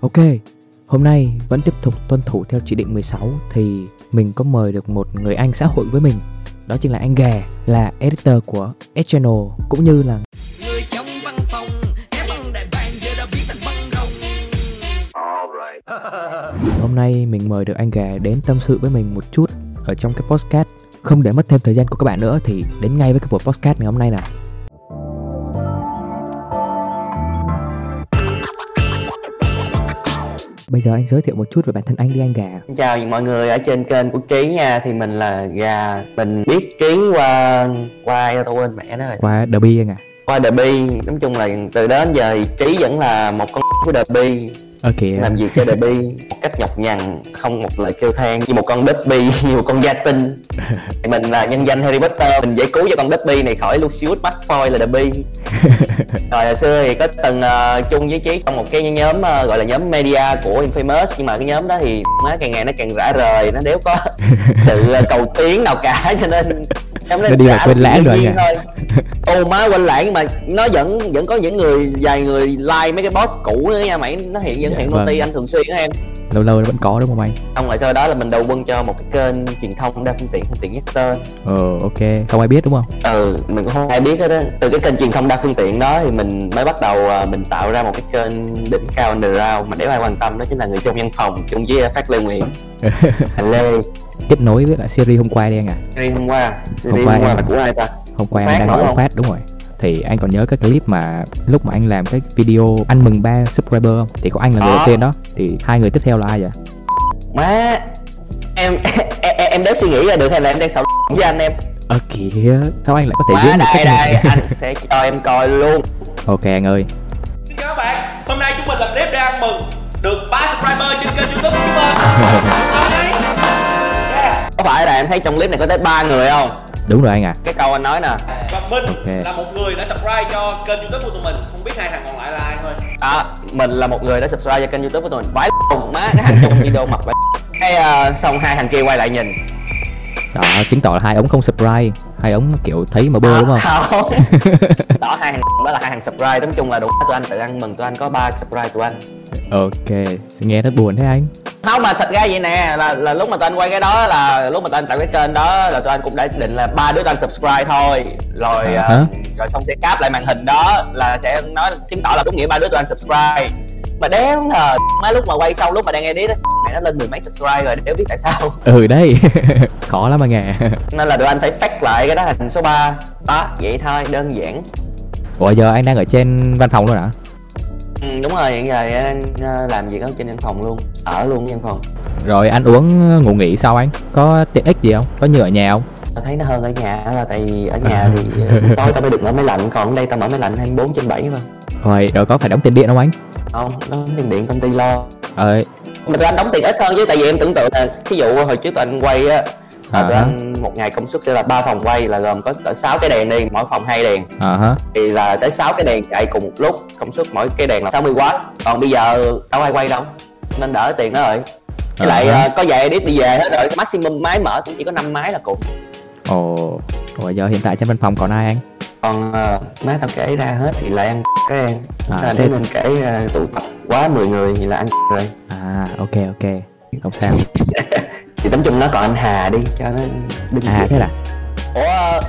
Ok, hôm nay vẫn tiếp tục tuân thủ theo chỉ định 16 thì mình có mời được một người anh xã hội với mình. Đó chính là anh Gà, là editor của S-Channel cũng như là người trong văn phòng hôm nay mình mời được anh Gà đến tâm sự với mình một chút ở trong cái podcast. Không để mất thêm thời gian của các bạn nữa thì đến ngay với cái buổi podcast ngày hôm nay nào. Bây giờ anh giới thiệu một chút về bản thân anh đi anh Gà. Xin chào mọi người ở trên kênh của Trí nha. Thì mình là Gà. Mình biết Trí qua qua tao quên mẹ nó rồi. Qua Derby anh à. Qua Bee Nói chung là từ đó đến giờ thì Trí vẫn là một con của The Bee Ok. Làm việc cho The Bee một cách nhọc nhằn Không một lời kêu than Như một con Deadby Như một con gia tinh Thì mình là nhân danh Harry Potter Mình giải cứu cho con Deadby này khỏi Lucius Malfoy là Bee Rồi hồi xưa thì có từng ờ, chung với Trí trong một cái nhóm ờ, gọi là nhóm media của Infamous Nhưng mà cái nhóm đó thì má càng ngày nó càng rã rời Nó đéo có sự ờ, cầu tiến nào cả cho nên nhóm Nó đi rã quên lãng rồi thôi. Ồ má quên lãng mà nó vẫn vẫn có những người vài người like mấy cái post cũ nữa nha mày. Nó hiện vẫn Dạ, hiện vâng. noti anh thường xuyên á em. Lâu lâu vẫn có đúng không anh? xong rồi sau đó là mình đầu quân cho một cái kênh truyền thông đa phương tiện không tiện nhắc tên. Ờ ok, không ai biết đúng không? ừ mình cũng không ai biết hết á. Từ cái kênh truyền thông đa phương tiện đó thì mình mới bắt đầu à, mình tạo ra một cái kênh đỉnh cao underground. Mà nếu ai quan tâm đó chính là người trong văn phòng chung với phát lê nguyễn. Lê Tiếp nối với lại series hôm qua đi anh à. Series hôm qua series Hôm hôm qua qua em- là của ai ta Hôm qua Phát anh đang nói phát đúng rồi. Thì anh còn nhớ cái clip mà lúc mà anh làm cái video ăn mừng ba subscriber không? Thì có anh là người đầu tiên đó. Thì hai người tiếp theo là ai vậy? má em em, em, em đéo suy nghĩ ra được hay là em đang xạo với anh em Ờ kìa, sao anh lại có thể má diễn được đây cách này? đây anh sẽ cho em coi luôn Ok anh ơi. Xin chào các bạn, hôm nay chúng mình làm clip để ăn mừng được 3 subscriber trên kênh youtube của chúng mình. có phải là em thấy trong clip này có tới ba người không? Đúng rồi anh à. cái câu anh nói nè. Và Minh Ok. là một người đã subscribe cho kênh youtube của tụi mình. Không biết hai thằng còn lại là ai thôi. Đó mình là một người đã subscribe cho kênh youtube của tụi mình. Vãi cùng má cái thằng trong video mập vãi cái ờ, xong hai thằng kia quay lại nhìn. Đó, chứng tỏ là hai ống không subscribe. Hai ống kiểu thấy mà bơ đúng không? không. Đó hai thằng đó là hai thằng subscribe. Nói chung là đủ tụi anh tự ăn mừng tụi anh có ba subscribe tụi anh Ok, nghe rất buồn thế anh. không mà thật ra vậy nè là là lúc mà tụi anh quay cái đó là lúc mà tụi anh tạo cái kênh đó là tụi anh cũng đã định là ba đứa tụi anh subscribe thôi rồi à, hả? rồi xong sẽ cáp lại màn hình đó là sẽ nói chứng tỏ là đúng nghĩa ba đứa tụi anh subscribe mà đéo ngờ má lúc mà quay xong lúc mà đang edit á mẹ nó lên mười mấy subscribe rồi đéo biết tại sao Ừ đấy, khó lắm anh à. nên là tụi anh phải fake lại cái đó thành số 3 đó vậy thôi đơn giản Ủa giờ anh đang ở trên văn phòng luôn hả? Ừ, đúng rồi hiện giờ anh ờ, làm việc ở trên văn phòng luôn ở luôn văn phòng Rồi ăn uống ngủ nghỉ sao anh? Có tiện ích gì không? Có như ở nhà không? tao thấy nó hơn ở nhà là tại vì ở nhà thì ờ, tối tao mới được mở máy lạnh còn ở đây tao mở máy lạnh 24 trên 7 mà Rồi, rồi có phải đóng tiền điện không anh? không đóng tiền điện công ty lo Ờ, mà tụi anh đóng tiền ít hơn chứ tại vì em tưởng tượng là thí dụ hồi trước tụi anh quay á À tụi hả. anh một ngày công suất sẽ là ba phòng quay là gồm có cỡ 6 cái đèn đi mỗi phòng hai đèn. Hả, thì là tới 6 cái đèn chạy cùng một lúc công suất mỗi cái đèn là 60W còn bây giờ đâu ai quay đâu nên đỡ tiền đó rồi. Với À lại ờ, có vài edit đi về hết rồi maximum máy mở cũng chỉ có 5 máy là cùng. Ồ, rồi giờ hiện tại trên văn phòng còn ai anh? còn ờ, má tao kể ra hết thì lại ăn cái em. À, nếu mình kể ờ, tụ tập quá 10 người thì là ăn rồi. À, ok ok, không sao. thì tấm chung nó còn anh Hà đi cho nó đừng À thế là, Ủa ờ,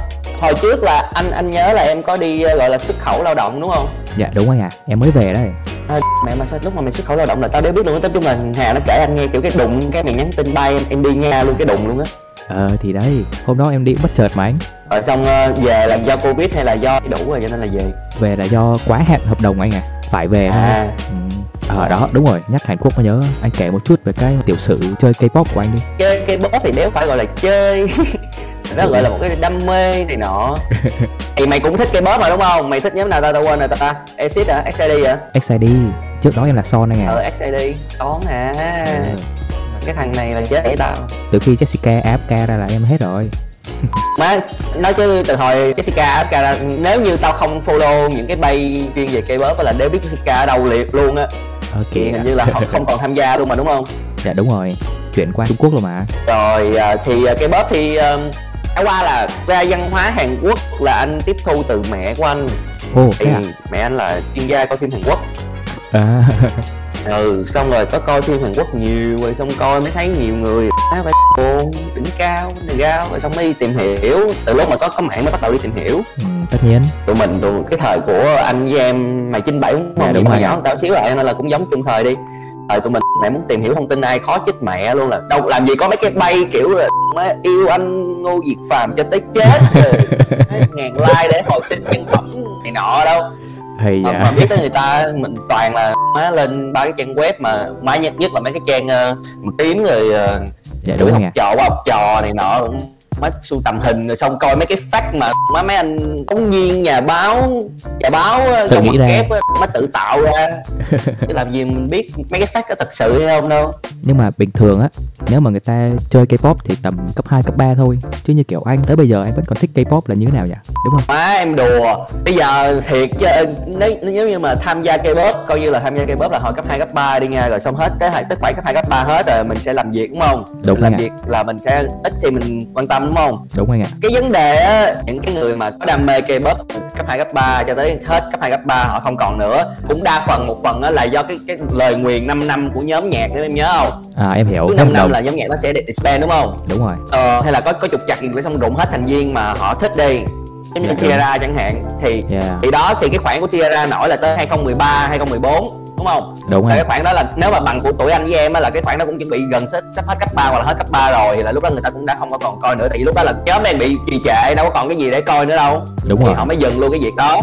hồi trước là anh anh nhớ là em có đi ờ, gọi là xuất khẩu lao động đúng không? dạ đúng anh à, em mới về đây. À, mẹ mà sao lúc mà mày xuất khẩu lao động là tao đéo biết luôn á, tấm chung là Hà nó kể anh nghe kiểu cái đụng cái mày nhắn tin bay em em đi nha luôn cái đụng luôn á. Ờ thì đấy, hôm đó em đi bất chợt mà anh. Rồi xong ờ, về là do Covid hay là do đủ rồi cho nên là về. Về là do quá hạn hợp đồng anh à, phải về thôi. À Ừ. Ờ đó, đúng rồi, nhắc Hàn Quốc mới nhớ. Anh kể một chút về cái tiểu sử chơi K-pop của anh đi. chơi bóp thì đéo phải gọi là chơi nó gọi là một cái đam mê này nọ. Thì mày cũng thích bóp mà đúng không? Mày thích nhóm nào tao tao quên rồi ta acid hả? Xid hả? XID, trước đó em là Son anh à. ờ xid toán à Ừ. cái thằng này là chết tao. Từ khi Jessica AFK ra là em hết rồi. má nói chứ từ hồi Jessica Alba ra nếu như tao không follow những cái bay chuyên về K-pop là để biết Jessica ở đâu liệt luôn á Ok. thì hình như là họ không còn tham gia luôn mà đúng không Dạ đúng rồi, chuyển qua Trung Quốc rồi mà. rồi à, thì à, K-pop thì um, đã qua là ra văn hóa Hàn Quốc là anh tiếp thu từ mẹ của anh Ồ, thì à? mẹ anh là chuyên gia coi phim Hàn Quốc À, ừ xong rồi có coi phim hàn quốc nhiều rồi xong coi mới thấy nhiều người á phải buồn đỉnh cao này cao rồi xong mới đi tìm hiểu. Từ lúc mà có có mạng mới bắt đầu đi tìm hiểu. Ừ, tất nhiên. Tụi mình tụi cái thời của anh với em mày chín bảy đúng Dạ, không đúng đúng mà rồi. nhỏ hơn tao xíu lại nên là cũng giống chung thời đi. Thời tụi mình mẹ muốn tìm hiểu thông tin ai khó chết mẹ luôn là đâu làm gì có mấy cái bay kiểu là má yêu anh ngô diệt phàm cho tới chết ngàn like để hồi sinh nhân phẩm này nọ đâu. Hay mà, mà dạ biết tới người ta mình toàn là má lên ba cái trang web mà má nhất nhất là mấy cái trang uh, mực tím rồi uh, dạ đuổi đúng học trò học trò này nọ. cũng má sưu tầm hình rồi xong coi mấy cái fact mà má mấy anh phóng viên nhà báo nhà báo trong nghĩ mặt kép má tự tạo ra. Chứ làm gì mình biết mấy cái fact có thật sự hay không đâu. Nhưng mà bình thường á nếu mà người ta chơi K-pop thì tầm cấp 2, cấp 3 thôi. Chứ như kiểu anh tới bây giờ anh vẫn còn thích K-pop là như thế nào nhỉ? Đúng không? Má em đùa. Bây giờ thiệt chứ nếu, như mà tham gia K-pop coi như là tham gia K-pop là hồi cấp 2, cấp 3 đi nha. Rồi xong hết tới tới khoảng cấp 2, cấp 3 hết rồi mình sẽ làm việc đúng không? Đúng làm anh ạ. việc là mình sẽ ít thì mình quan tâm đúng không? Đúng anh ạ. Cái vấn đề á những cái người mà có đam mê K-pop cấp 2, cấp 3 cho tới hết cấp 2, cấp 3 họ không còn nữa. Cũng đa phần một phần á là do cái cái lời nguyền 5 năm của nhóm nhạc nếu em nhớ không? À em hiểu cứ em 5 đồng năm là nhóm nhạc nó sẽ disband đúng không? Đúng rồi. Ờ, hay là có có trục chặt gì xong rụng hết thành viên mà họ thích đi? Giống như Dạ, Tiara chẳng hạn. Thì dạ. thì đó thì cái khoản của Tiara nổi là tới 2013 2014 đúng không? Đúng Và cái anh khoản đó là nếu mà bằng của tuổi anh với em á là cái khoản đó cũng chuẩn bị gần sắp, sắp hết cấp 3 hoặc là hết cấp 3 rồi thì là lúc đó người ta cũng đã không có còn coi nữa. Tại vì lúc đó là nhóm đang bị trì trệ đâu có còn cái gì để coi nữa đâu. Đúng thì rồi. họ mới dừng luôn cái việc đó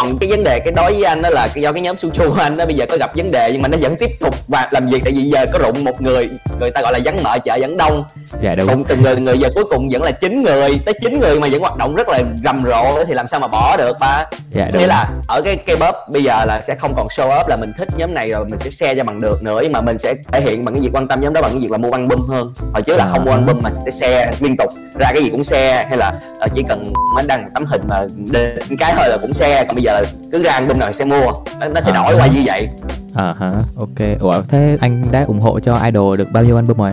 còn cái vấn đề cái đối với anh đó là do cái nhóm Suchu của anh đó bây giờ có gặp vấn đề nhưng mà nó vẫn tiếp tục và làm việc. Tại vì giờ có rụng một người người ta gọi là vắng mở chợ vẫn đông. Dạ đúng. Rụng từng người người giờ cuối cùng vẫn là chín người. Tới chín người mà vẫn hoạt động rất là rầm rộ thì làm sao mà bỏ được ba? Dạ đúng. Nghĩa là ở cái cây bóp bây giờ là sẽ không còn show up là mình thích nhóm này rồi mình sẽ share cho bằng được nữa. Nhưng mà mình sẽ thể hiện bằng cái việc quan tâm nhóm đó bằng cái việc là mua album hơn. Hồi trước là không mua album mà sẽ share liên tục ra cái gì cũng share. Hay là ờ, chỉ cần mới đăng một tấm hình mà đến cái thôi là cũng share. Còn bây giờ là cứ ra album nào sẽ mua. Nó, nó sẽ À. đổi qua như vậy. À hả ok. Ủa thế anh đã ủng hộ cho idol được bao nhiêu album rồi?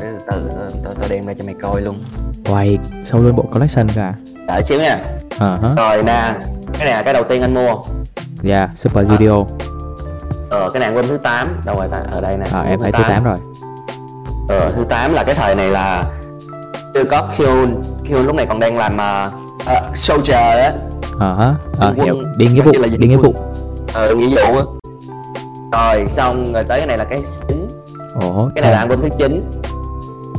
Từ từ tôi tôi đem ra cho mày coi luôn. Uầy, sâu luôn bộ collection cả đợi xíu nha. Ờ hả. Rồi nè cái này là cái đầu tiên anh mua. Dạ super À. studio. Ờ cái này album thứ 8 đâu rồi ta? Ở đây nè. Ờ em thấy thứ 8 rồi. Ờ, thứ 8 là cái thời này là chưa có Kyun. Kyun lúc này còn đang làm uh, uh, soldier á ờ hả? Ờ hiểu. đi nghĩa vụ đi nghĩa vụ. ờ nghĩa vụ á. Rồi xong rồi tới cái này là cái chính ồ cái này là album thứ 9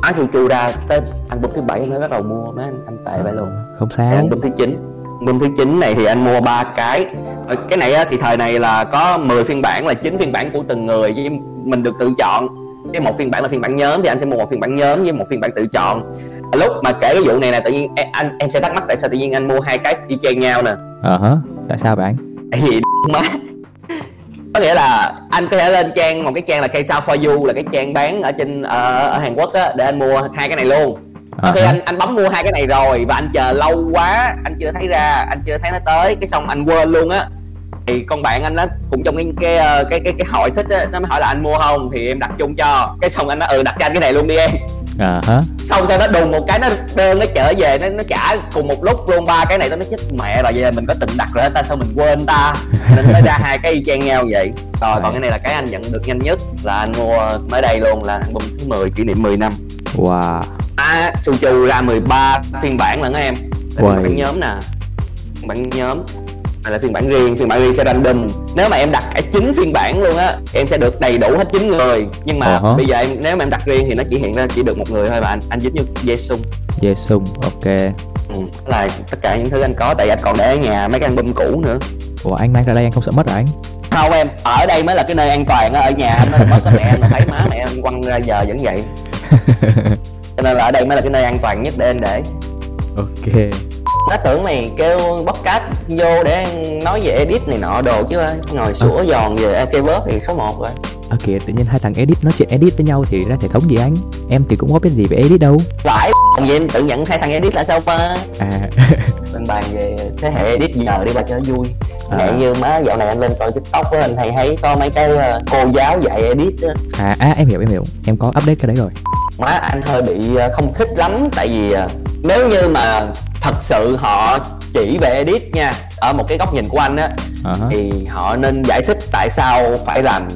Á Chu Chu ra tới album thứ bảy mới bắt đầu mua mấy anh, anh tệ vậy luôn. không sao. Album thứ 9 album thứ 9 này thì anh mua ba cái. Ờ, cái này á, thì thời này là có 10 phiên bản là chín phiên bản của từng người với mình được tự chọn cái một phiên bản là phiên bản nhóm thì anh sẽ mua một phiên bản nhóm với một phiên bản tự chọn. Lúc mà kể cái vụ này nè tự nhiên em, anh em sẽ thắc mắc tại sao tự nhiên anh mua hai cái y chang nhau nè. Ờ hả? Tại sao vậy anh tại vì má có nghĩa là anh có thể lên trang một cái trang là cây sao for you là cái trang bán ở trên ờ, ở Hàn Quốc á để anh mua hai cái này luôn. Ờ khi anh anh bấm mua hai cái này rồi và anh chờ lâu quá anh chưa thấy ra anh chưa thấy nó tới cái xong anh quên luôn á thì con bạn anh nó cũng trong cái cái ờ, cái cái, cái hội thích á nó mới hỏi là anh mua không? Thì em đặt chung cho. Cái xong anh nói ừ đặt cho anh cái này luôn đi em. Ờ hả? Xong sau đó đùng một cái nó đơn nó trở về nó nó trả cùng một lúc luôn ba cái này nó nói chết mẹ rồi vậy mình có từng đặt rồi ta sao mình quên ta? Nên nó ra hai cái y chang nhau vậy. Rồi còn cái này là cái anh nhận được nhanh nhất là anh mua mới đây luôn là album thứ 10 kỷ niệm 10 năm. Wow. À, Suchu ra 13 phiên bản lận á em. Phiên bản nhóm nè. Bản nhóm này là phiên bản riêng phiên bản riêng sẽ random. Nếu mà em đặt cả 9 phiên bản luôn á em sẽ được đầy đủ hết 9 người. Nhưng mà hả. bây giờ em nếu mà em đặt riêng thì nó chỉ hiện ra chỉ được một người thôi mà anh anh dính như Jesung Jesung ok. Ừ. là tất cả những thứ anh có tại anh còn để ở nhà mấy cái album cũ nữa. Ủa anh mang ra đây anh không sợ mất hả anh? Không em ở đây mới là cái nơi an toàn á ở nhà anh nó mất cái mẹ anh mà thấy má mẹ anh quăng ra giờ vẫn vậy. Cho nên là ở đây mới là cái nơi an toàn nhất để anh để. Ok nó tưởng mày kêu podcast vô để nói về edit này nọ đồ chứ ngồi sủa giòn về K-pop thì số 1 rồi. À kìa tự nhiên hai thằng edit nói chuyện edit với nhau thì ra thể thống gì anh? Em thì cũng có biết gì về edit đâu. Phải vậy tự nhận hai thằng edit là sao ba? À. Mình bàn về thế hệ edit giờ đi ba cho nó vui. À. à. như má dạo này anh lên coi tiktok á anh hay thấy có mấy cái ờ, cô giáo dạy edit á. À, à em hiểu em hiểu. Em có update cái đấy rồi. Má anh hơi bị ờ, không thích lắm tại vì ờ, nếu như mà thật sự họ chỉ về edit nha ở một cái góc nhìn của anh á hả. thì họ nên giải thích tại sao phải làm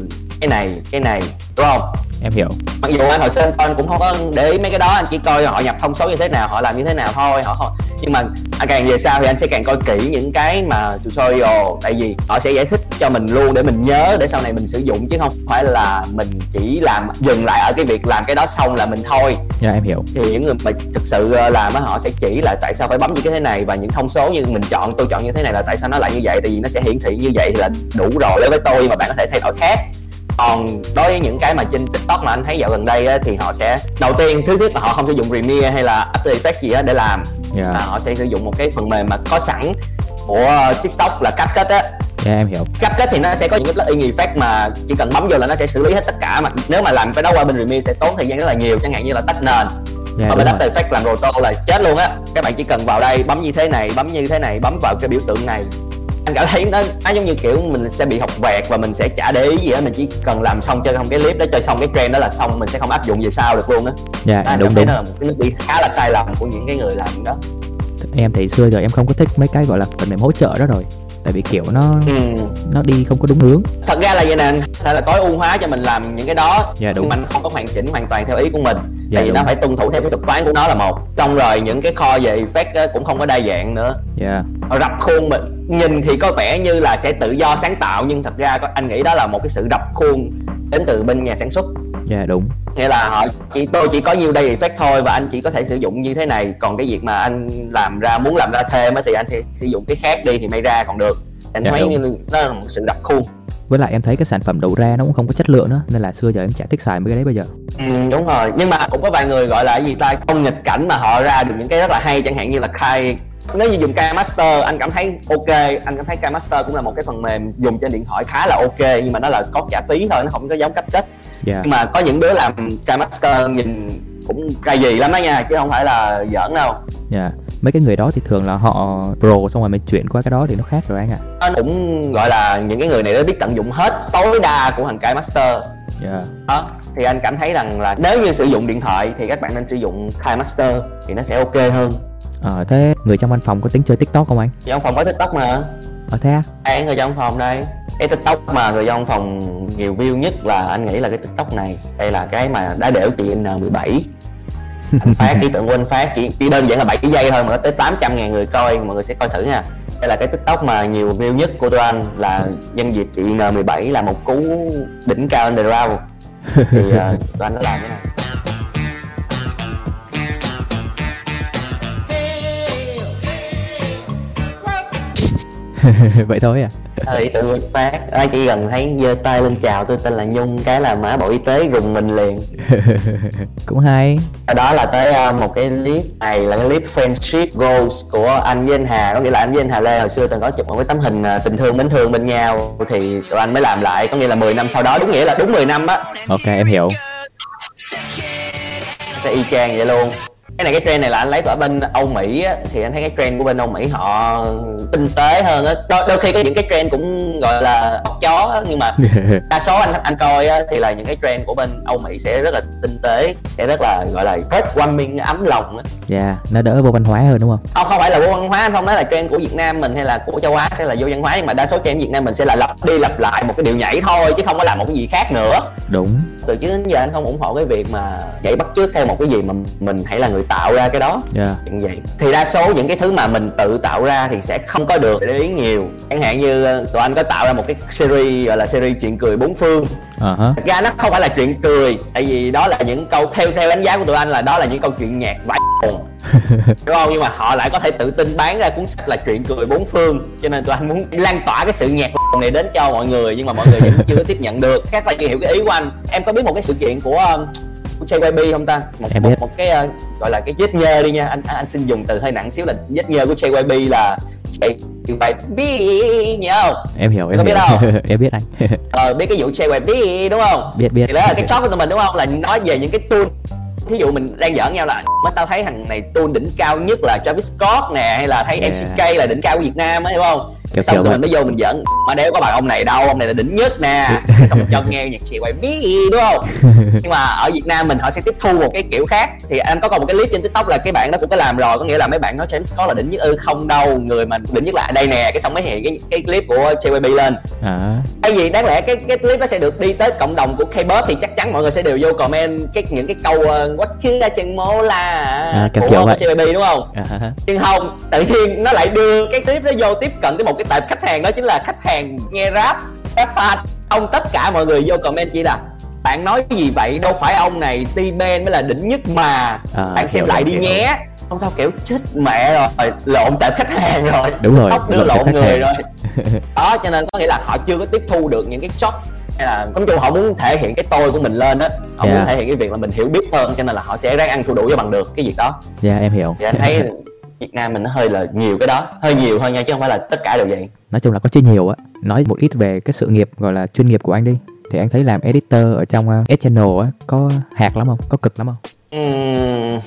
cái này cái này đúng không em hiểu. Mặc dù anh hồi xưa anh, cũng không có để ý mấy cái đó anh chỉ coi họ nhập thông số như thế nào họ làm như thế nào thôi họ không nhưng mà anh càng về sau thì anh sẽ càng coi kỹ những cái mà tutorial tại vì họ sẽ giải thích cho mình luôn để mình nhớ để sau này mình sử dụng chứ không phải là mình chỉ làm dừng lại ở cái việc làm cái đó xong là mình thôi. Dạ em hiểu. Thì những người mà thực sự ờ, làm á họ sẽ chỉ là tại sao phải bấm như cái thế này và những thông số như mình chọn tôi chọn như thế này là tại sao nó lại như vậy tại vì nó sẽ hiển thị như vậy thì là đủ rồi đối với tôi mà bạn có thể thay đổi khác còn đối với những cái mà trên tiktok mà anh thấy dạo gần đây á, thì họ sẽ đầu tiên thứ nhất là họ không sử dụng premiere hay là after effects gì á để làm. Dạ. Mà họ sẽ sử dụng một cái phần mềm mà có sẵn của tiktok là CapCut á. Dạ em hiểu. CapCut thì nó sẽ có những cái plugin effect mà chỉ cần bấm vô là nó sẽ xử lý hết tất cả mà nếu mà làm cái đó qua bên Premiere sẽ tốn thời gian rất là nhiều chẳng hạn như là tách nền. Dạ mà bên. After Effects làm roto là chết luôn á. Các bạn chỉ cần vào đây bấm như thế này bấm như thế này bấm vào cái biểu tượng này anh cảm thấy nó nó giống như kiểu mình sẽ bị học vẹt và mình sẽ chả để ý gì hết mình chỉ cần làm xong chơi không cái clip đó chơi xong cái trend đó là xong mình sẽ không áp dụng về sau được luôn đó dạ anh đúng đúng. đó là một cái nước đi khá là sai lầm của những cái người làm đó. Em thì xưa giờ em không có thích mấy cái gọi là phần mềm hỗ trợ đó rồi tại vì kiểu nó ừ. nó đi không có đúng hướng. Thật ra là vậy nè là tối ưu hóa cho mình làm những cái đó Dạ, đúng. nhưng mà anh không có hoàn chỉnh hoàn toàn theo ý của mình Dạ, tại vì đúng. nó phải tuân thủ theo cái thuật toán của nó là một. Xong rồi những cái kho về á, cũng không có đa dạng nữa. Dạ. Rập khuôn mình nhìn thì có vẻ như là sẽ tự do sáng tạo nhưng thật ra anh nghĩ đó là một cái sự rập khuôn đến từ bên nhà sản xuất. Dạ đúng. Nghĩa là họ chỉ tôi chỉ có nhiêu đây effect thôi và anh chỉ có thể sử dụng như thế này. Còn cái việc mà anh làm ra muốn làm ra thêm á thì anh sẽ sử dụng cái khác đi thì may ra còn được. Anh Dạ, thấy đúng. nó là một sự rập khuôn với lại em thấy cái sản phẩm đầu ra nó cũng không có chất lượng nữa nên là xưa giờ em chả thích xài mấy cái đấy bây giờ. Ừ, đúng rồi. Nhưng mà cũng có vài người gọi là cái gì ta không nghịch cảnh mà họ ra được những cái rất là hay chẳng hạn như là Kai. Nếu như dùng Kai Master anh cảm thấy ok. Anh cảm thấy Kai Master cũng là một cái phần mềm dùng trên điện thoại khá là ok nhưng mà nó là có trả phí thôi nó không có giống cách kết dạ. Nhưng mà có những đứa làm Kai Master nhìn cũng cay gì lắm đó nha chứ không phải là giỡn đâu. Dạ mấy cái người đó thì thường là họ pro xong rồi mới chuyển qua cái đó thì nó khác rồi anh ạ. Nó cũng gọi là những cái người này đã biết tận dụng hết tối đa của thằng Kai Master. Dạ. Đó thì anh cảm thấy rằng là nếu như sử dụng điện thoại thì các bạn nên sử dụng Kai Master thì nó sẽ ok hơn. Ờ thế người trong văn phòng có tính chơi tiktok không anh? Trong phòng có tiktok mà. Ờ thế à? ai người trong phòng đây. Cái tiktok mà người trong phòng nhiều view nhất là anh nghĩ là cái tiktok này. Đây là cái mà đã đểu chị n17 anh phát ý tưởng của anh phát chỉ, chỉ đơn giản là 7 giây thôi mà tới 800 ngàn người coi mọi người sẽ coi thử nha. Đây là cái tiktok mà nhiều view nhất của tụi anh là nhân dịp chị n17 là một cú đỉnh cao underground. Thì uh, tụi anh đã làm cái này vậy thôi à Ờ, ý tưởng anh phát ai chỉ cần thấy giơ tay lên chào tôi tên là nhung cái là mã bộ y tế rùng mình liền. Cũng hay. Đó là tới uh, một cái clip này là cái clip friendship goals của anh với anh Hà. Có nghĩa là anh với anh Hà Lê hồi xưa từng có chụp một cái tấm hình uh, tình thương mến thương bên nhau thì tụi anh mới làm lại. Có nghĩa là 10 năm sau đó đúng nghĩa là đúng 10 năm á. Ok em hiểu. Sẽ y chang vậy luôn cái này cái trend này là anh lấy của bên Âu Mỹ á, thì anh thấy cái trend của bên Âu Mỹ họ tinh tế hơn á. Đôi, đôi khi có những cái trend cũng gọi là bắt chó á, nhưng mà đa số anh anh coi á, thì là những cái trend của bên Âu Mỹ sẽ rất là tinh tế sẽ rất là gọi là heartwarming ấm lòng á. Dạ nó đỡ vô văn hóa hơn đúng không? Không không phải là vô văn hóa anh không nói là trend của Việt Nam mình hay là của châu Á sẽ là vô văn hóa nhưng mà đa số trend Việt Nam mình sẽ là lặp đi lặp lại một cái điệu nhảy thôi chứ không có làm một cái gì khác nữa. Đúng. Từ trước đến giờ anh không ủng hộ cái việc mà nhảy bắt chước theo một cái gì mà mình hãy là người tạo ra cái đó. Dạ. Như vậy. Thì đa số những cái thứ mà mình tự tạo ra thì sẽ không có được để ý nhiều. Chẳng hạn như ờ, tụi anh có tạo ra một cái series gọi là series chuyện cười bốn phương. Ờ hả thật ra nó không phải là chuyện cười tại vì đó là những câu theo theo đánh giá của tụi anh là đó là những câu chuyện nhạc vãi hồn. Đúng không? Nhưng mà họ lại có thể tự tin bán ra cuốn sách là chuyện cười bốn phương. Cho nên tụi anh muốn lan tỏa cái sự nhạc này đến cho mọi người nhưng mà mọi người vẫn chưa tiếp nhận được. Các bạn chưa hiểu cái ý của anh. Em có biết một cái sự kiện của của JYP không ta? Một, Em một, biết. một cái uh, gọi là cái vết nhơ đi nha. Anh anh, xin dùng từ hơi nặng xíu là vết nhơ của JYP là JYP nhớ không? Em hiểu em Có biết không? em biết anh. Ờ biết cái vụ JYP đúng không? Biết biết. Thì đó là cái shop của tụi mình đúng không? Là nói về những cái tool. Thí dụ mình đang giỡn nhau là mới tao thấy thằng này tool đỉnh cao nhất là Travis Scott nè hay là thấy Yeah. MCK là đỉnh cao của Việt Nam á hiểu không kiểu xong kiểu tụi mình mới vô mình giỡn mà đéo có bằng ông này đâu ông này là đỉnh nhất nè. Xong mình cho nghe nhạc sĩ quay biết đúng không? Nhưng mà ở Việt Nam mình họ sẽ tiếp thu một cái kiểu khác. Thì anh có coi một cái clip trên tiktok là cái bạn đó cũng có làm rồi có nghĩa là mấy bạn nói James Scott là đỉnh nhất. Ư không đâu người mà đỉnh nhất là đây nè cái xong mới hiện cái cái clip của JYP lên. À. Tại vì đáng lẽ cái cái clip nó sẽ được đi tới cộng đồng của K-pop thì chắc chắn mọi người sẽ đều vô comment cái những cái câu what chứ ra chừng mô là À, của. JYP đúng không? À. Nhưng không tự nhiên nó lại đưa cái clip đó vô tiếp cận cái một cái tệp khách hàng đó chính là khách hàng nghe rap rap fan. Ông tất cả mọi người vô comment chỉ là bạn nói gì vậy? Đâu phải ông này T-Ben mới là đỉnh nhất mà. À, bạn xem lại đi hiểu. nhé. Ông tao kiểu chết mẹ rồi lộn tệp khách hàng rồi. Đúng rồi, tóc đưa lộn lộn người hàng. rồi. Đó cho nên có nghĩa là họ chưa có tiếp thu được những cái shot hay là nói chung họ muốn thể hiện cái tôi của mình lên á họ Yeah. muốn thể hiện cái việc là mình hiểu biết hơn cho nên là họ sẽ ráng ăn thua đủ cho bằng được cái việc đó. Dạ em hiểu. Anh thấy Việt Nam mình nó hơi là nhiều cái đó hơi nhiều thôi nha chứ không phải là tất cả đều vậy. Nói chung là có chia nhiều á. Nói một ít về cái sự nghiệp gọi là chuyên nghiệp của anh đi. Thì anh thấy làm editor ở trong uh, channel á có hạt lắm không? Có cực lắm không? Ừm,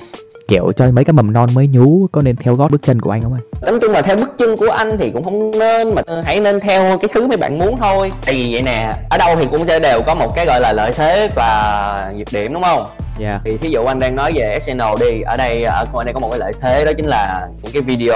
kiểu cho mấy cái mầm non mới nhú có nên theo gót bước chân của anh không anh? Nói chung là theo bước chân của anh thì cũng không nên mà hãy nên theo cái thứ mấy bạn muốn thôi. Tại vì vậy nè ở đâu thì cũng sẽ đều có một cái gọi là lợi thế và nhược điểm đúng không dạ. Thì thí dụ anh đang nói về channel đi ở đây ở anh đây có một cái lợi thế đó chính là những cái video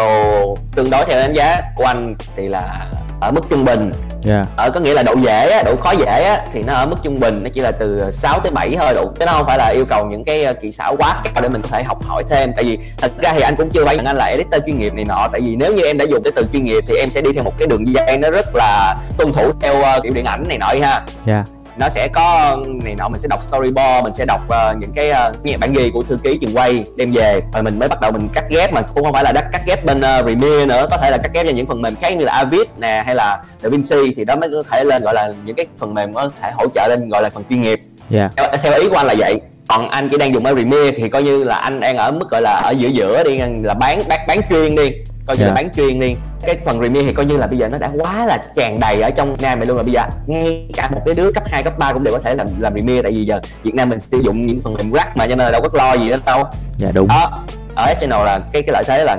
tương đối theo đánh giá của anh thì là ở mức trung bình. Dạ. Ở có nghĩa là độ dễ á, độ khó dễ á, thì nó ở mức trung bình nó chỉ là từ 6 tới 7 thôi đủ. Chứ nó không phải là yêu cầu những cái ờ, kỹ xảo quá cao để mình có thể học hỏi thêm. Tại vì thật ra thì anh cũng chưa phải nhận anh là editor chuyên nghiệp này nọ. Tại vì nếu như em đã dùng cái từ chuyên nghiệp thì em sẽ đi theo một cái đường dây nó rất là tuân thủ theo ờ, kiểu điện ảnh này nọ ha. Dạ nó sẽ có này nọ mình sẽ đọc storyboard mình sẽ đọc ờ, những cái uh, bản ghi của thư ký trường quay đem về. Rồi mình mới bắt đầu mình cắt ghép mà cũng không phải là đắt cắt ghép bên uh, Premiere nữa. Có thể là cắt ghép cho những phần mềm khác như là Avid nè hay là DaVinci thì đó mới có thể lên gọi là những cái phần mềm có thể hỗ trợ lên gọi là phần chuyên nghiệp. Dạ. Theo, theo ý của anh là vậy. Còn anh chỉ đang dùng ở Premiere thì coi như là anh đang ở mức gọi là ở giữa giữa đi là bán bán bán chuyên đi coi như Dạ. là bán chuyên đi. Cái phần Premiere thì coi như là bây giờ nó đã quá là tràn đầy ở trong Nam này luôn là bây giờ ngay cả một cái đứa cấp 2, cấp 3 cũng đều có thể làm làm Premiere tại vì giờ Việt Nam mình sử dụng những phần mềm rắc mà cho nên là đâu có lo gì đó đâu. Dạ đúng. Đó. Ở channel là cái cái lợi thế là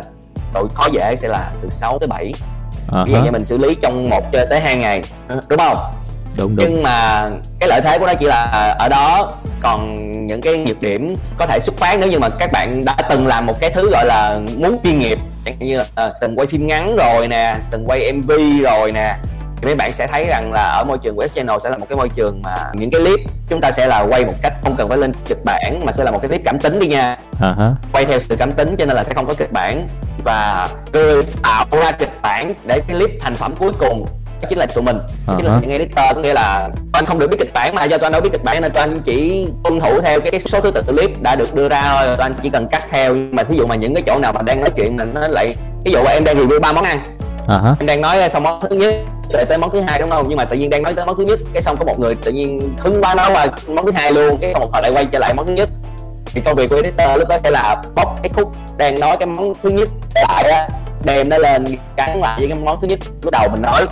độ khó dễ sẽ là từ 6 tới 7 Ờ ví dụ như mình xử lý trong một cho tới hai ngày. Đúng không? Đúng đúng. Nhưng mà cái lợi thế của nó chỉ là ở đó. Còn những cái nhược điểm có thể xuất phát nếu như mà các bạn đã từng làm một cái thứ gọi là muốn chuyên nghiệp chẳng như là à, từng quay phim ngắn rồi nè từng quay mv rồi nè. Thì mấy bạn sẽ thấy rằng là ở môi trường của S Channel sẽ là một cái môi trường mà những cái clip chúng ta sẽ là quay một cách không cần phải lên kịch bản mà sẽ là một cái clip cảm tính đi nha. Hả quay theo sự cảm tính cho nên là sẽ không có kịch bản. Và người tạo ra kịch bản để cái clip thành phẩm cuối cùng đó chính là tụi mình. Đó chính là Uh-huh. những editor có nghĩa là tụi anh không được biết kịch bản mà do tụi anh đâu biết kịch bản nên tụi anh chỉ tuân thủ theo cái, số thứ tự clip đã được đưa ra thôi. Tụi anh chỉ cần cắt theo nhưng mà thí dụ mà những cái chỗ nào mà đang nói chuyện là nó lại ví dụ em đang review ba món ăn. Ờ hả. Em đang nói xong món thứ nhất để tới món thứ hai đúng không? Nhưng mà tự nhiên đang nói tới món thứ nhất cái xong có một người tự nhiên hứng quá nói qua món thứ hai luôn cái xong một hồi lại quay trở lại món thứ nhất. Thì công việc của editor lúc đó sẽ là bóc cái khúc đang nói cái món thứ nhất lại á đem nó lên gắn lại với cái món thứ nhất. Lúc đầu mình nói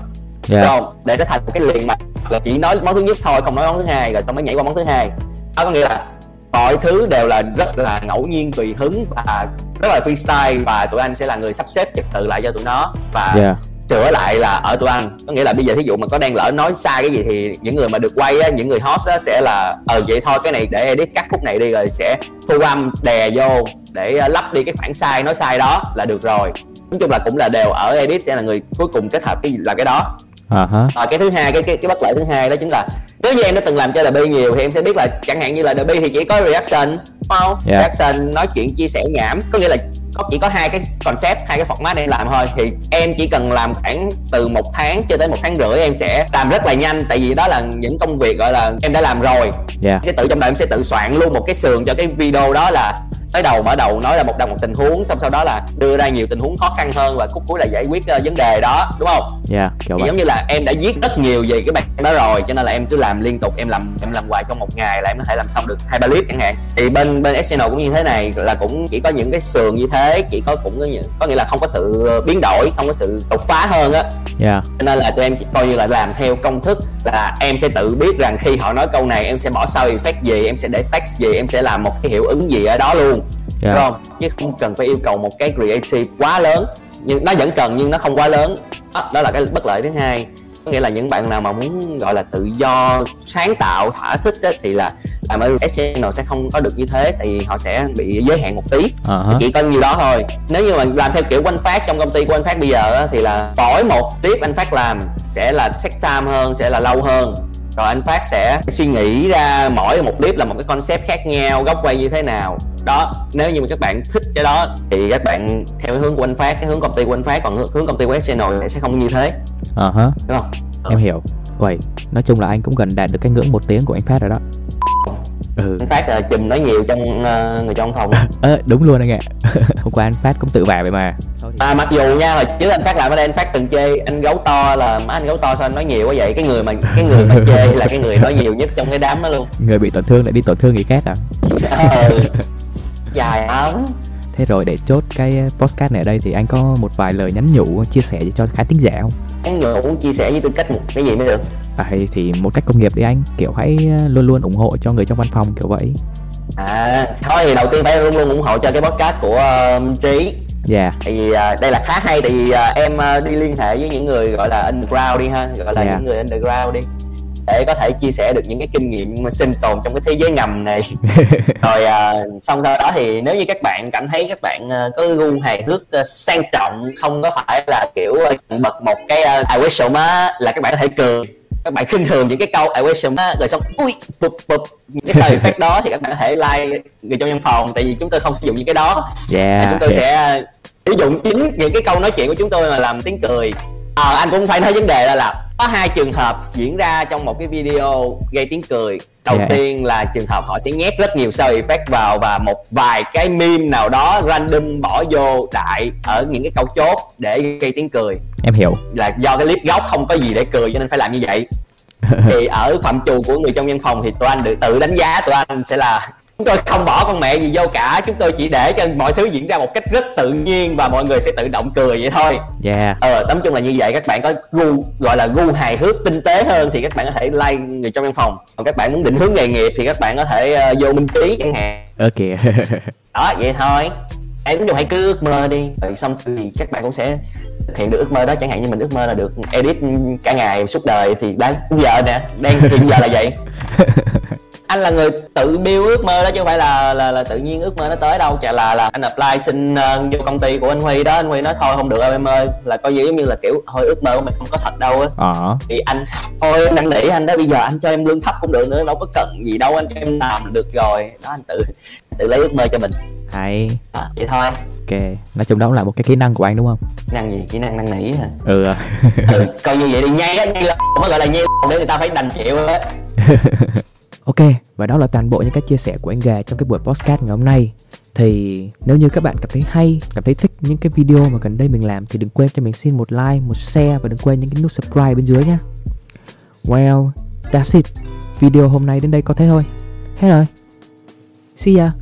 đúng dạ. Không để nó thành một cái liền mạch là chỉ nói món thứ nhất thôi không nói món thứ hai rồi xong mới nhảy qua món thứ hai. Đó có nghĩa là mọi thứ đều là rất là ngẫu nhiên tùy hứng và rất là freestyle và tụi anh sẽ là người sắp xếp trật tự lại cho tụi nó và dạ. sửa lại là ở tụi anh. Có nghĩa là bây giờ thí dụ mà có đang lỡ nói sai cái gì thì những người mà được quay á những người host á sẽ là ờ vậy thôi cái này để edit cắt khúc này đi rồi sẽ thu âm đè vô để ờ, lắp đi cái khoảng sai nói sai đó là được rồi. Nói chung là cũng là đều ở edit sẽ là người cuối cùng kết hợp cái là cái đó hả à, cái thứ hai cái cái cái bất lợi thứ hai đó chính là nếu như em đã từng làm cho DB nhiều thì em sẽ biết là chẳng hạn như là DB thì chỉ có reaction đúng không? Yeah. reaction nói chuyện chia sẻ nhảm. Có nghĩa là có chỉ có hai cái concept hai cái format em làm thôi. Thì em chỉ cần làm khoảng từ một tháng cho tới một tháng rưỡi em sẽ làm rất là nhanh. Tại vì đó là những công việc gọi là em đã làm rồi. Dạ. Sẽ tự trong đầu em sẽ tự soạn luôn một cái sườn cho cái video đó là tới đầu mở đầu nói là một đầu một tình huống xong sau đó là đưa ra nhiều tình huống khó khăn hơn và khúc cuối là giải quyết ờ, vấn đề đó đúng không? Dạ kiểu vậy. giống như là em đã viết rất nhiều về cái bản đó rồi cho nên là em cứ làm liên tục em làm em làm hoài trong một ngày là em có thể làm xong được hai ba clip chẳng hạn. Thì bên bên S channel cũng như thế này là cũng chỉ có những cái sườn như thế chỉ có cũng có, những, có nghĩa là không có sự biến đổi không có sự đột phá hơn á. Dạ. Cho nên là tụi em chỉ coi như là làm theo công thức là em sẽ tự biết rằng khi họ nói câu này em sẽ bỏ sau effect gì em sẽ để text gì em sẽ làm một cái hiệu ứng gì ở đó luôn Dạ. đúng không chứ không cần phải yêu cầu một cái creative quá lớn. Nhưng nó vẫn cần nhưng nó không quá lớn. Đó, đó là cái bất lợi thứ hai. Có nghĩa là những bạn nào mà muốn gọi là tự do sáng tạo thỏa thích á, thì là làm ở S channel sẽ không có được như thế. Thì họ sẽ bị giới hạn một tí. Hả. chỉ có nhiêu đó thôi. Nếu như mà làm theo kiểu của anh phát trong công ty của anh phát bây giờ á, thì là mỗi một clip anh phát làm sẽ là take time hơn sẽ là lâu hơn rồi anh phát sẽ suy nghĩ ra mỗi một clip là một cái concept khác nhau góc quay như thế nào đó nếu như mà các bạn thích cái đó thì các bạn theo cái hướng của anh phát cái hướng công ty của anh phát còn hướng- công ty của channel thì sẽ không như thế Ờ hả. đúng không Em hiểu. Vậy, nói chung là anh cũng gần đạt được cái ngưỡng một tiếng của anh Phát rồi đó. Ừ. anh phát là chùm nói nhiều trong ờ, người trong phòng Ơ, đúng luôn anh ạ. Hôm qua anh Phát cũng tự vả vậy mà. À, mặc dù nha hồi trước anh phát làm ở đây anh phát từng chê anh gấu to là má anh gấu to sao anh nói nhiều quá vậy cái người mà cái người mà chê là cái người nói nhiều nhất trong cái đám đó luôn Người bị tổn thương lại đi tổn thương người khác à? ừ. dài lắm Thế rồi để chốt cái podcast này ở đây thì anh có một vài lời nhắn nhủ chia sẻ cho khán thính giả không? Anh nhủ chia sẻ với tư cách một cái gì mới được. À, thì một cách công nghiệp đi anh. Kiểu hãy ờ, luôn luôn ủng hộ cho người trong văn phòng kiểu vậy. À thôi thì đầu tiên phải luôn luôn ủng hộ cho cái podcast của uh, trí. Dạ. Tại vì à, đây là khá hay tại vì à, em à, đi liên hệ với những người gọi là underground đi ha gọi là Dạ. những người underground đi để có thể chia sẻ được những cái kinh nghiệm mà sinh tồn trong cái thế giới ngầm này. Rồi à, xong sau đó thì nếu như các bạn cảm thấy các bạn à, có gu hài hước à, sang trọng không có phải là kiểu à, bật một cái I wish so má là các bạn có thể cười. Các bạn khinh thường những cái câu I wish má rồi xong ui bụp bụp. Những cái side effect đó thì các bạn có thể like người trong văn phòng tại vì chúng tôi không sử dụng những cái đó. Dạ chúng tôi sẽ sử dụng chính những cái câu nói chuyện của chúng tôi mà làm tiếng cười. Ờ anh cũng phải nói vấn đề là là có hai trường hợp diễn ra trong một cái video gây tiếng cười. Đầu Dạ. tiên là trường hợp họ sẽ nhét rất nhiều sound effect vào và một vài cái meme nào đó random bỏ vô đại ở những cái câu chốt để gây tiếng cười. Em hiểu. Là do cái clip gốc không có gì để cười cho nên phải làm như vậy. Thì ở phạm trù của người trong văn phòng thì tụi anh được tự đánh giá tụi anh sẽ là chúng tôi không bỏ con mẹ gì vô cả chúng tôi chỉ để cho mọi thứ diễn ra một cách rất tự nhiên và mọi người sẽ tự động cười vậy thôi. Dạ. Ờ tóm chung là như vậy các bạn có gu gọi là gu hài hước tinh tế hơn thì các bạn có thể like người trong văn phòng. Còn các bạn muốn định hướng nghề nghiệp thì các bạn có thể ờ, vô minh trí chẳng hạn. Ok. Đó vậy thôi. Em nói chung hãy cứ ước mơ đi. Rồi xong thì các bạn cũng sẽ thực hiện được ước mơ đó. Chẳng hạn như mình ước mơ là được edit cả ngày suốt đời thì đây giờ nè đang hiện giờ là vậy anh là người tự build ước mơ đó chứ không phải là là, là tự nhiên ước mơ nó tới đâu. Chả là là anh apply xin ờ, vô công ty của anh Huy đó. Anh Huy nói thôi không được em ơi. Là coi như giống như là kiểu thôi ước mơ của mày không có thật đâu á. Ờ. Thì anh thôi năn nỉ anh đó. Bây giờ anh cho em lương thấp cũng được nữa đâu có cần gì đâu. Anh cho em làm là được rồi. Đó anh tự tự lấy ước mơ cho mình. Hay. Đó, vậy thôi. Ok. Nói chung đó cũng là một cái kỹ năng của anh đúng không? Năng gì? Kỹ năng năn nỉ hả? Ừ. Ừ, coi như vậy đi. Nhây á nhây là mới gọi là nhây để người ta phải đành chịu á Ok, và đó là toàn bộ những cái chia sẻ của anh Gà trong cái buổi podcast ngày hôm nay. Thì nếu như các bạn cảm thấy hay, cảm thấy thích những cái video mà gần đây mình làm thì đừng quên cho mình xin một like, một share và đừng quên những cái nút subscribe bên dưới nhé. Well, that's it. Video hôm nay đến đây có thế thôi. Hết rồi. See ya.